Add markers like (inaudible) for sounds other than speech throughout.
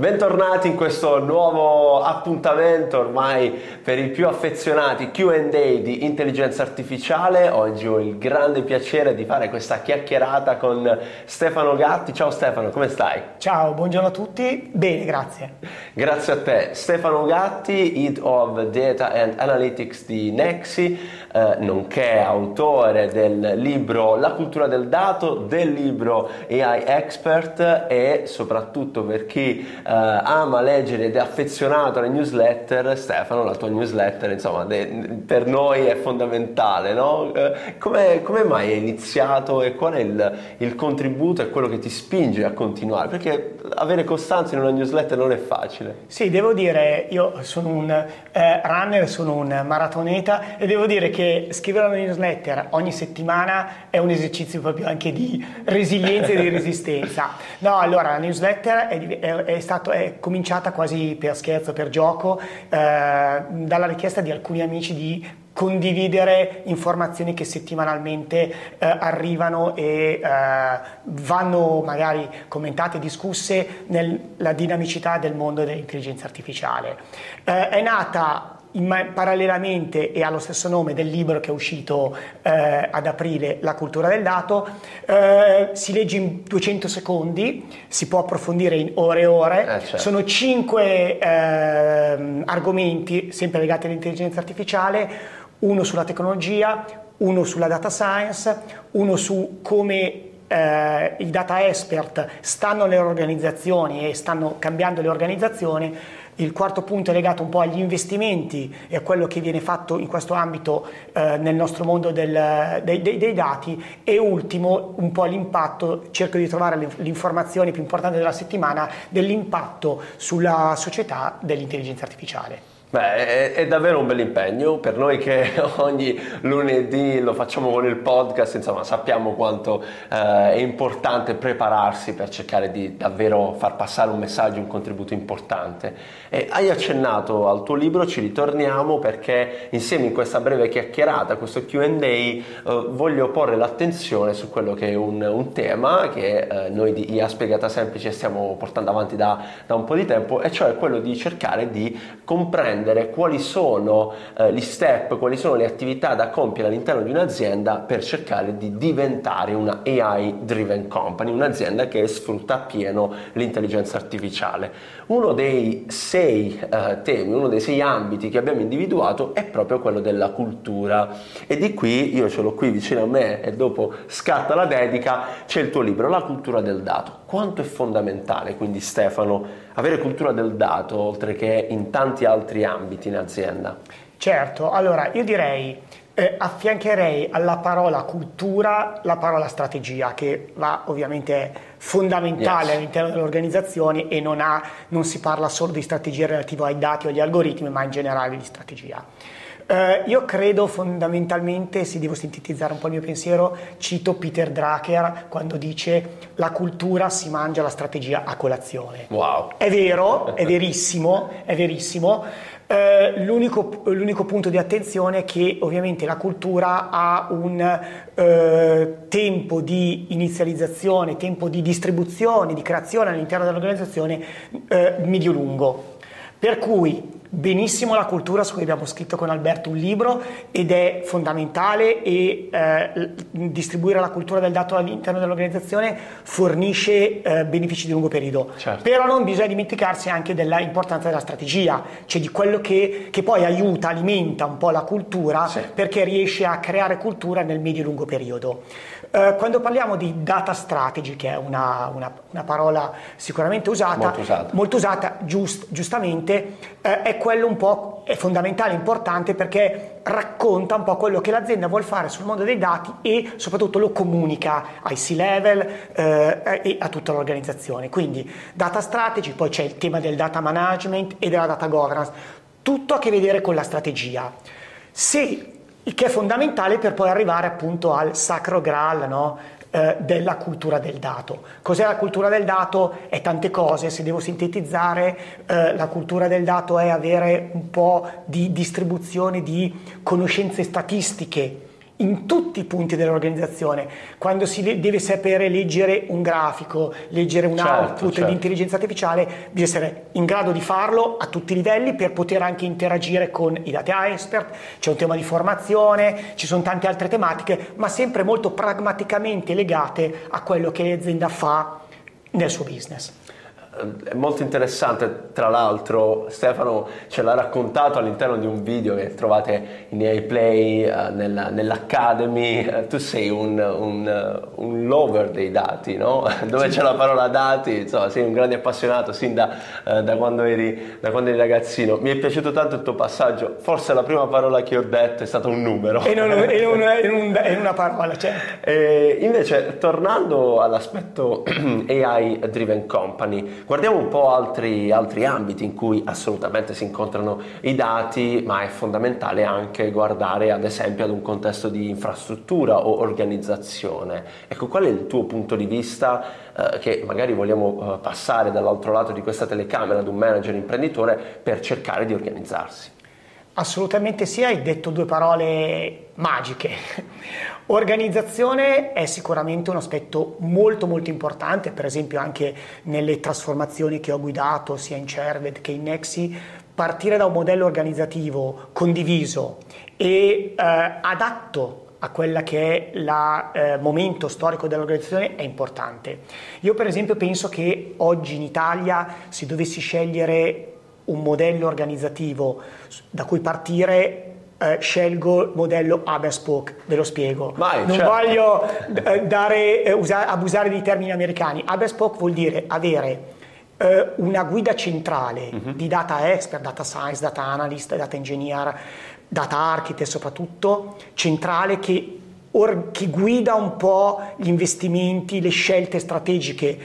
Bentornati in questo nuovo appuntamento ormai per i più affezionati QA di intelligenza artificiale. Oggi ho il grande piacere di fare questa chiacchierata con Stefano Gatti. Ciao Stefano, come stai? Ciao, buongiorno a tutti. Bene, grazie. Grazie a te. Stefano Gatti, Head of Data and Analytics di Nexi, eh, nonché autore del libro La cultura del dato, del libro AI Expert e soprattutto per chi eh, ama leggere ed è affezionato alle newsletter, Stefano, la tua newsletter, insomma, de, per noi è fondamentale, no? Eh, come, come, mai hai iniziato e qual è il, il contributo e quello che ti spinge a continuare? Perché avere costanza in una newsletter non è facile. Sì, devo dire, io sono un eh, runner, sono un maratoneta e devo dire che scrivere una newsletter ogni settimana è un esercizio proprio anche di resilienza e di (laughs) resistenza. No, allora la newsletter è, è, è, stato, è cominciata quasi per scherzo, per gioco, eh, dalla richiesta di alcuni amici di condividere informazioni che settimanalmente eh, arrivano e eh, vanno magari commentate discusse nella dinamicità del mondo dell'intelligenza artificiale. Eh, è nata in, parallelamente e allo stesso nome del libro che è uscito eh, ad aprile, La cultura del dato, eh, si legge in 200 secondi, si può approfondire in ore e ore, eh, certo. sono cinque ehm, argomenti sempre legati all'intelligenza artificiale, uno sulla tecnologia, uno sulla data science, uno su come eh, il data expert stanno nelle organizzazioni e stanno cambiando le organizzazioni il quarto punto è legato un po' agli investimenti e a quello che viene fatto in questo ambito eh, nel nostro mondo del, dei, dei, dei, dati e ultimo un po' l'impatto, cerco di trovare l'informazione più importante della settimana dell'impatto sulla società dell'intelligenza artificiale. Beh, è, è, davvero un bel impegno per noi che (laughs) ogni lunedì lo facciamo con il podcast, insomma sappiamo quanto eh, è importante prepararsi per cercare di davvero far passare un messaggio, un contributo importante. E hai accennato al tuo libro, ci ritorniamo perché insieme in questa breve chiacchierata, questo QA, eh, voglio porre l'attenzione su quello che è un, un tema che eh, noi di IA Spiegata Semplice stiamo portando avanti da, da un po' di tempo, e cioè quello di cercare di comprendere comprendere quali sono eh, gli step, quali sono le attività da compiere all'interno di un'azienda per cercare di diventare una AI driven company, un'azienda che sfrutta appieno l'intelligenza artificiale. Uno dei sei eh, temi, uno dei sei ambiti che abbiamo individuato è proprio quello della cultura e di qui, io ce l'ho qui vicino a me e dopo scatta la dedica, c'è il tuo libro, La cultura del dato. Quanto è fondamentale quindi Stefano avere cultura del dato oltre che in tanti altri ambiti in azienda? Certo, allora io direi eh, affiancherei alla parola cultura la parola strategia, che va ovviamente fondamentale yes. all'interno delle organizzazioni e non, ha, non si parla solo di strategia relativa ai dati o agli algoritmi, ma in generale di strategia. Uh, io credo fondamentalmente, se devo sintetizzare un po' il mio pensiero, cito Peter Drucker quando dice la cultura si mangia la strategia a colazione. Wow. È vero, è verissimo, è verissimo. Uh, l'unico, l'unico, punto di attenzione è che ovviamente la cultura ha un uh, tempo di inizializzazione, tempo di distribuzione, di creazione all'interno dell'organizzazione medio-lungo. Per cui benissimo la cultura su cui abbiamo scritto con Alberto un libro ed è fondamentale e eh, distribuire la cultura del dato all'interno dell'organizzazione fornisce eh, benefici di lungo periodo. Certo. Però non bisogna dimenticarsi anche dell'importanza della strategia, cioè di quello che, che poi aiuta, alimenta un po' la cultura sì. perché riesce a creare cultura nel medio-lungo periodo. Eh, quando parliamo di data strategy, che è una, una, una parola sicuramente usata, molto usata, molto usata giust, giustamente, eh, è quello un po' è fondamentale, importante perché racconta un po' quello che l'azienda vuole fare sul mondo dei dati e soprattutto lo comunica ai C-level eh, e a tutta l'organizzazione. Quindi data strategy, poi c'è il tema del data management e della data governance, tutto a che vedere con la strategia. Se che è fondamentale per poi arrivare appunto al sacro graal no? Eh, della cultura del dato. Cos'è la cultura del dato? È tante cose, se devo sintetizzare, eh, la cultura del dato è avere un po' di distribuzione di conoscenze statistiche in tutti i punti dell'organizzazione. Quando si deve sapere leggere un grafico, leggere un certo, output certo. di intelligenza artificiale, bisogna essere in grado di farlo a tutti i livelli per poter anche interagire con i data expert. C'è un tema di formazione, ci sono tante altre tematiche, ma sempre molto pragmaticamente legate a quello che l'azienda fa nel suo business è molto interessante, tra l'altro Stefano ce l'ha raccontato all'interno di un video che trovate in EA Play uh, nella, nell'Academy, uh, tu sei un, un, uh, un, lover dei dati, no? (laughs) dove c'è la parola dati, insomma sei un grande appassionato sin da, da, quando eri, da, quando eri, ragazzino. Mi è piaciuto tanto il tuo passaggio, forse la prima parola che ho detto è stata un numero. E non, è, un, è (laughs) una parola, certo. E invece tornando all'aspetto (clears throat) AI Driven Company, Guardiamo un po' altri, altri ambiti in cui assolutamente si incontrano i dati, ma è fondamentale anche guardare ad esempio ad un contesto di infrastruttura o organizzazione. Ecco, qual è il tuo punto di vista eh, che magari vogliamo eh, passare dall'altro lato di questa telecamera ad un manager imprenditore per cercare di organizzarsi? Assolutamente sì, hai detto due parole magiche. (laughs) Organizzazione è sicuramente un aspetto molto molto importante, per esempio anche nelle trasformazioni che ho guidato sia in Cerved che in Nexi, partire da un modello organizzativo condiviso e eh, adatto a quella che è il eh, momento storico dell'organizzazione è importante. Io per esempio penso che oggi in Italia se dovessi scegliere un modello organizzativo da cui partire eh, scelgo il modello Aberspoke, ve lo spiego. Vai, non certo. voglio eh, dare, eh, usa, abusare dei termini americani. Aberspoke vuol dire avere eh, una guida centrale uh-huh. di data expert, data science, data analyst, data engineer, data architect soprattutto, centrale che, or, che guida un po' gli investimenti, le scelte strategiche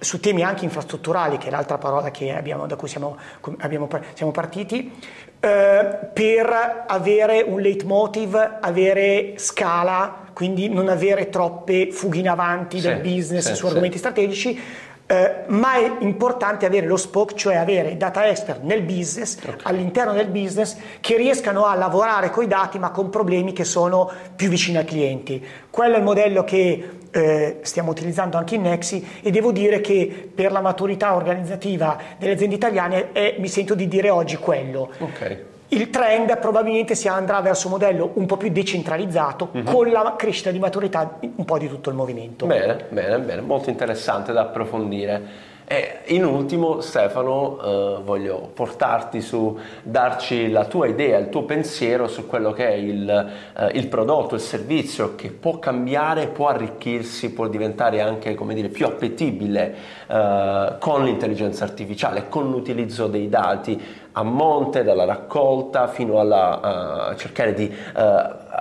su temi anche infrastrutturali, che è l'altra parola abbiamo, da cui siamo, abbiamo, siamo partiti, eh, per avere un leitmotiv, avere scala, quindi non avere troppe fughe in avanti sì, del business sì, su argomenti sì. strategici, eh, ma è importante avere lo spoke, cioè avere data expert nel business, okay. all'interno del business, che riescano a lavorare con i dati ma con problemi che sono più vicini ai clienti. Quello è il modello che eh, stiamo utilizzando anche in Nexi e devo dire che per la maturità organizzativa delle aziende italiane è, mi sento di dire oggi quello. Okay. Il trend probabilmente si andrà verso un modello un po' più decentralizzato uh-huh. con la crescita di maturità un po' di tutto il movimento. Bene, bene, bene, molto interessante da approfondire. E in ultimo, Stefano, eh, voglio portarti su, darci la tua idea, il tuo pensiero su quello che è il, eh, il, prodotto, il servizio che può cambiare, può arricchirsi, può diventare anche come dire, più appetibile eh, con l'intelligenza artificiale, con l'utilizzo dei dati a monte, dalla raccolta fino alla, a cercare di uh,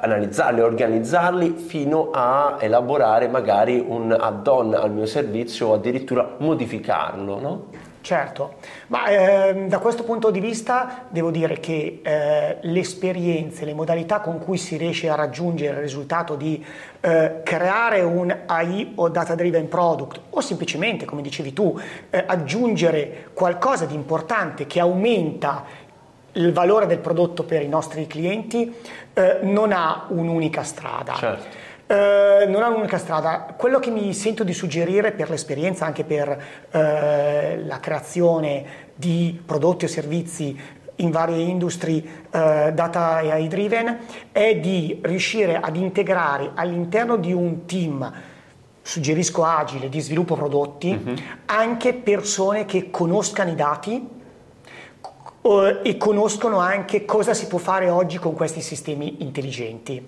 analizzarli, organizzarli, fino a elaborare magari un add-on al mio servizio o addirittura modificarlo. No? Certo, ma eh, da questo punto di vista devo dire che eh, le esperienze, le modalità con cui si riesce a raggiungere il risultato di eh, creare un AI o data driven product o semplicemente, come dicevi tu, eh, aggiungere qualcosa di importante che aumenta il valore del prodotto per i nostri clienti, eh, non ha un'unica strada. Certo. Eh, non ha un'unica strada. Quello che mi sento di suggerire per l'esperienza, anche per eh, la creazione di prodotti o servizi in varie industrie eh, data AI driven, è di riuscire ad integrare all'interno di un team suggerisco agile di sviluppo prodotti, uh-huh. anche persone che conoscano i dati e conoscono anche cosa si può fare oggi con questi sistemi intelligenti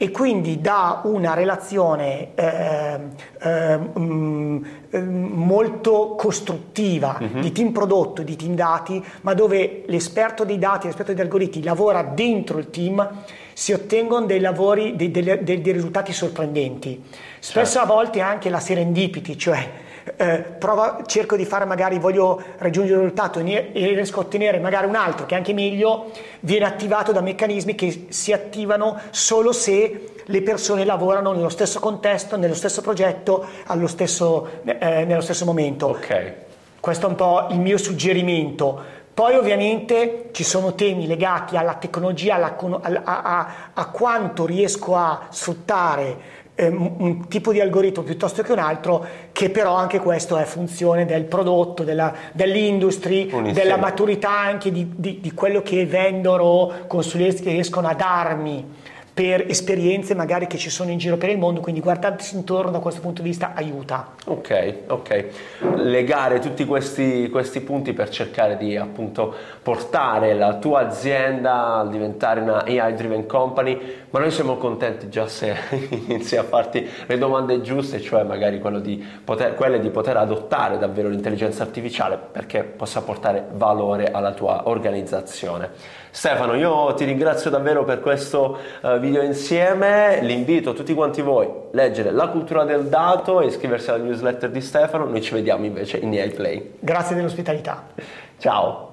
e quindi da una relazione eh, eh, mh, molto costruttiva uh-huh. di team prodotto, di team dati, ma dove l'esperto dei dati, l'esperto degli algoritmi lavora dentro il team, si ottengono dei lavori, dei, dei, dei, dei risultati sorprendenti. Spesso certo. a volte anche la serendipity, cioè eh, provo, cerco di fare magari, voglio raggiungere un risultato e riesco a ottenere magari un altro che è anche meglio, viene attivato da meccanismi che si attivano solo se le persone lavorano nello stesso contesto, nello stesso progetto, stesso, eh, nello stesso momento. Okay. Questo è un po' il mio suggerimento Poi ovviamente ci sono temi legati alla tecnologia, alla, a, a, a quanto riesco a sfruttare un tipo di algoritmo piuttosto che un altro, che però anche questo è funzione del prodotto, della, dell'industry, della maturità anche di, di, di quello che vendor consulenti che riescono a darmi per esperienze magari che ci sono in giro per il mondo, quindi guardarsi intorno da questo punto di vista aiuta. Ok, ok. Legare tutti questi, questi punti per cercare di appunto portare la tua azienda a diventare una AI driven company, ma noi siamo contenti già se (laughs) inizi a farti le domande giuste, cioè magari di poter, quelle di poter adottare davvero l'intelligenza artificiale perché possa portare valore alla tua organizzazione. Stefano, io ti ringrazio davvero per questo uh, video insieme, l'invito a tutti quanti voi a leggere La cultura del dato e iscriversi alla newsletter di Stefano, noi ci vediamo invece in Play. Grazie dell'ospitalità. Ciao.